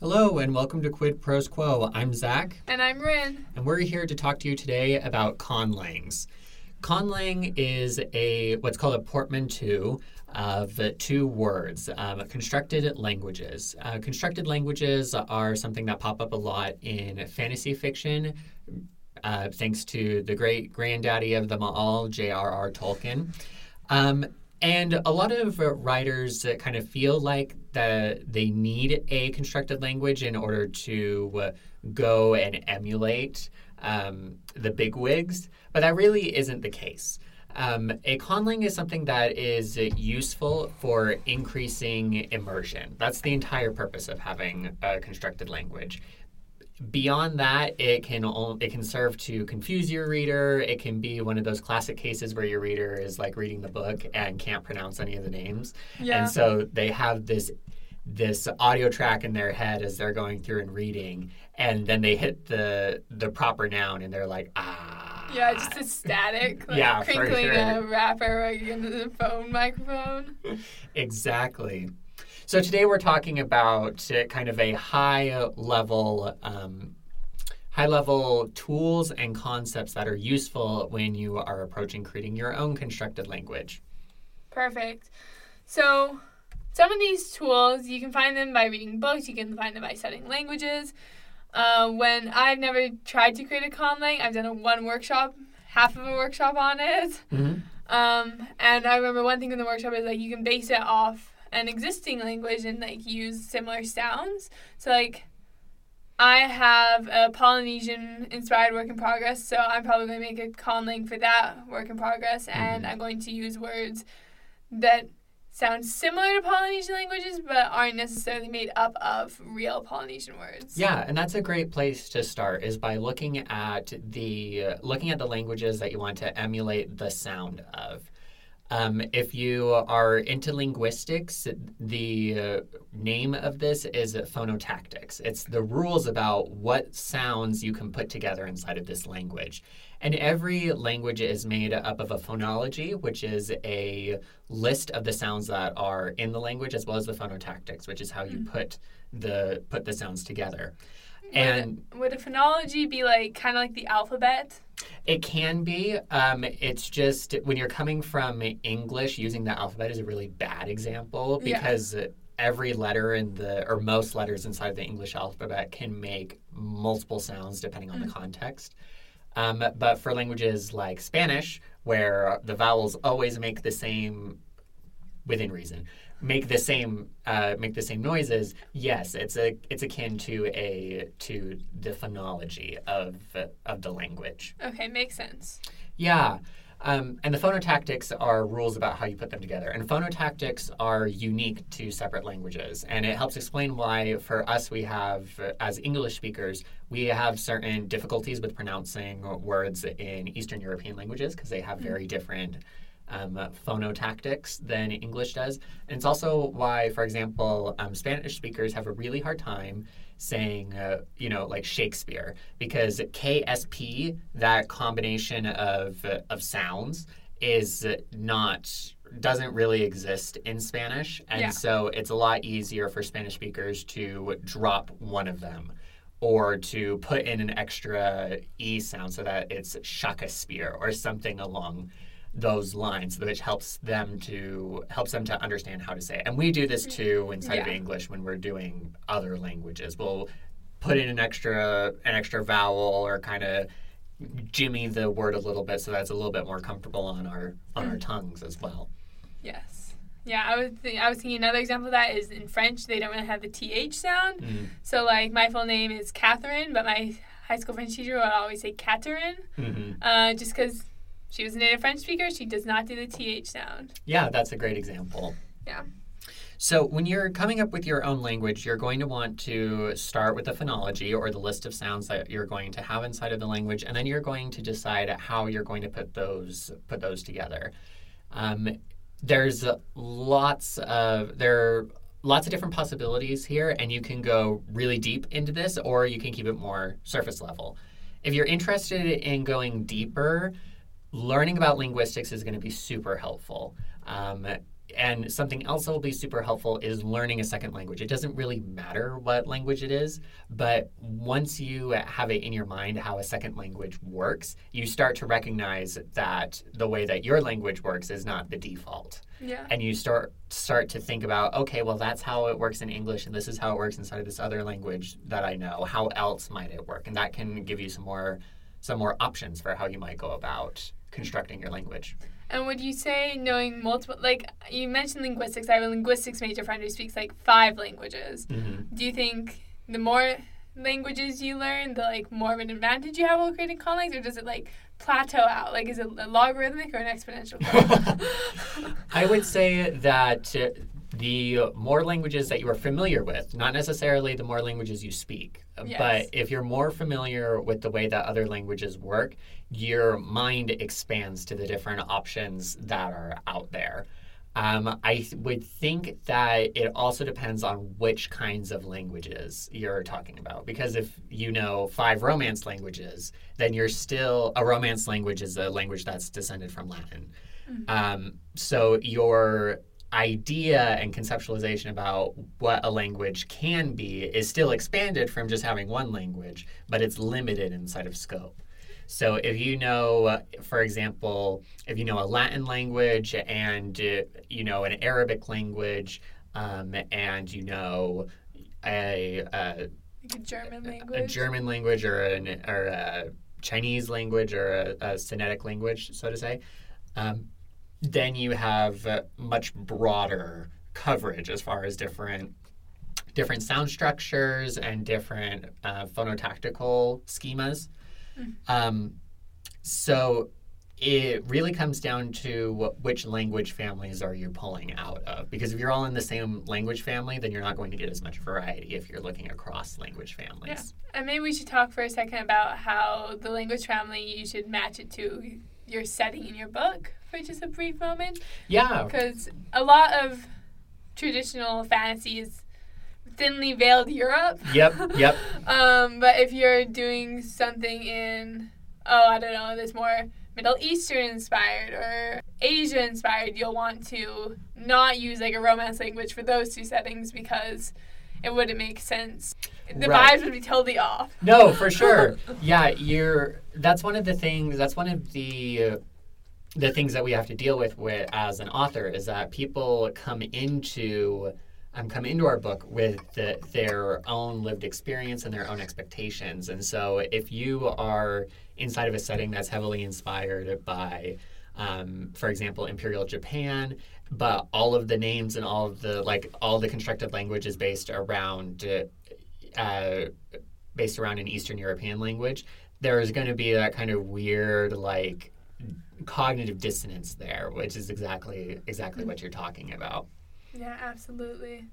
Hello and welcome to Quid Pros Quo. I'm Zac, And I'm Rin. and we're here to talk to you today about conlangs. Conlang is a what's called a portmanteau of two words, um, constructed languages. Uh, constructed languages are something that pop up a lot in fantasy fiction, uh, thanks to the great granddaddy of them all, J.R.R. Tolkien. Um, and a lot of writers kind of feel like that they need a constructed language in order to uh, go and emulate um, the big wigs, but that really isn't the case. Um, a conlang is something that is useful for increasing immersion. That's the entire purpose of having a constructed language beyond that it can o- it can serve to confuse your reader it can be one of those classic cases where your reader is like reading the book and can't pronounce any of the names Yeah. and so they have this this audio track in their head as they're going through and reading and then they hit the the proper noun and they're like ah Yeah, just a static, like Yeah, crinkling sure. a wrapper right into the phone microphone. Exactly. So today we're talking about uh, kind of a high level, um, high level tools and concepts that are useful when you are approaching creating your own constructed language. Perfect. So, some of these tools, you can find them by reading books, you can find them by studying languages. Uh, when I've never tried to create a conlang, I've done a one workshop, half of a workshop on it. Mm-hmm. Um, and I remember one thing in the workshop is like you can base it off an existing language and like use similar sounds. So like I have a Polynesian inspired work in progress, so I'm probably going to make a conlang for that work in progress, and I'm going to use words that sound similar to Polynesian languages but aren't necessarily made up of real Polynesian words. Yeah, and that's a great place to start is by looking at the uh, looking at the languages that you want to emulate the sound of. Um, if you are into linguistics, the uh, name of this is phonotactics. It's the rules about what sounds you can put together inside of this language. And every language is made up of a phonology, which is a list of the sounds that are in the language, as well as the phonotactics, which is how you put the put the sounds together. And Would a phonology be like kind of like the alphabet? It can be. Um, it's just when you're coming from English, using the alphabet is a really bad example Yeah. because every letter in the, or most letters inside the English alphabet can make multiple sounds depending on the context. Um, but for languages like Spanish, where the vowels always make the same, within reason, make the same uh, make the same noises. Yes, it's a it's akin to a to the phonology of of the language. Okay, makes sense. Yeah. Um, and the phonotactics are rules about how you put them together. And phonotactics are unique to separate languages. And it helps explain why, for us, we have, as English speakers, we have certain difficulties with pronouncing words in Eastern European languages because they have very different um, phonotactics than English does. And it's also why, for example, um, Spanish speakers have a really hard time saying, uh, you know, like Shakespeare, because KSP, that combination of, uh, of sounds, is not doesn't really exist in Spanish, and Yeah. so it's a lot easier for Spanish speakers to drop one of them or to put in an extra e sound so that it's Shakespeare or something along those lines, which helps them to helps them to understand how to say it. And we do this too inside of English when we're doing other languages. We'll put in an extra an extra vowel or kind of jimmy the word a little bit so that's a little bit more comfortable on our on our tongues as well. Yes. Yeah, I was th- I was thinking another example of that is in French they don't really have the th sound. Mm. So like my full name is Catherine, but my high school French teacher would always say Catherine, hmm uh, just because she was a native French speaker. She does not do the th sound. Yeah, that's a great example. Yeah. So, when you're coming up with your own language, you're going to want to start with the phonology or the list of sounds that you're going to have inside of the language, and then you're going to decide how you're going to put those put those together. Um, there's lots of there are lots of different possibilities here, and you can go really deep into this, or you can keep it more surface level. If you're interested in going deeper, learning about linguistics is going to be super helpful. Um, and something else that will be super helpful is learning a second language. It doesn't really matter what language it is, but once you have it in your mind how a second language works, you start to recognize that the way that your language works is not the default. Yeah. And you start start to think about, okay, well that's how it works in English and this is how it works inside of this other language that I know. How else might it work? And that can give you some more some more options for how you might go about constructing your language. And would you say knowing multiple, like you mentioned linguistics, I have a linguistics major friend who speaks like five languages. Mm-hmm. Do you think the more languages you learn, the like more of an advantage you have while creating conlangs, or does it like plateau out? Like, is it a logarithmic or an exponential? I would say that uh, the more languages that you are familiar with, not necessarily the more languages you speak, uh, Yes. but if you're more familiar with the way that other languages work, your mind expands to the different options that are out there. Um, I th- would think that it also depends on which kinds of languages you're talking about. Because if you know five Romance languages, then you're still a Romance language is a language that's descended from Latin. Um, so your idea and conceptualization about what a language can be is still expanded from just having one language, but it's limited inside of scope. So if you know, for example, if you know a Latin language and uh, you know an Arabic language um, and you know a, a like a German a language. German language or an or a Chinese language or a, a Semitic language, so to say, um, then you have uh, much broader coverage as far as different different sound structures and different uh, phonotactical schemas. Um, so it really comes down to which language families are you pulling out of. Because if you're all in the same language family then you're not going to get as much variety if you're looking across language families. And maybe we should talk for a second about how the language family you should match it to your setting in your book for just a brief moment. yeah Because a lot of traditional fantasy is thinly veiled Europe. Yep, yep. um, but if you're doing something in, oh, I don't know, that's more Middle Eastern inspired or Asia inspired, you'll want to not use like a romance language for those two settings because it wouldn't make sense. The Right. vibes would be totally off. No, for sure. yeah, you're. That's one of the things. That's one of the uh, the things that we have to deal with, with as an author is that people come into um, come into our book with the, their own lived experience and their own expectations, and so if you are inside of a setting that's heavily inspired by, um, for example, Imperial Japan. But all of the names and all of the like all the constructed language is based around uh, uh, based around an Eastern European language, there is going to be that kind of weird like cognitive dissonance there, which is exactly exactly what you're talking about. Yeah, absolutely.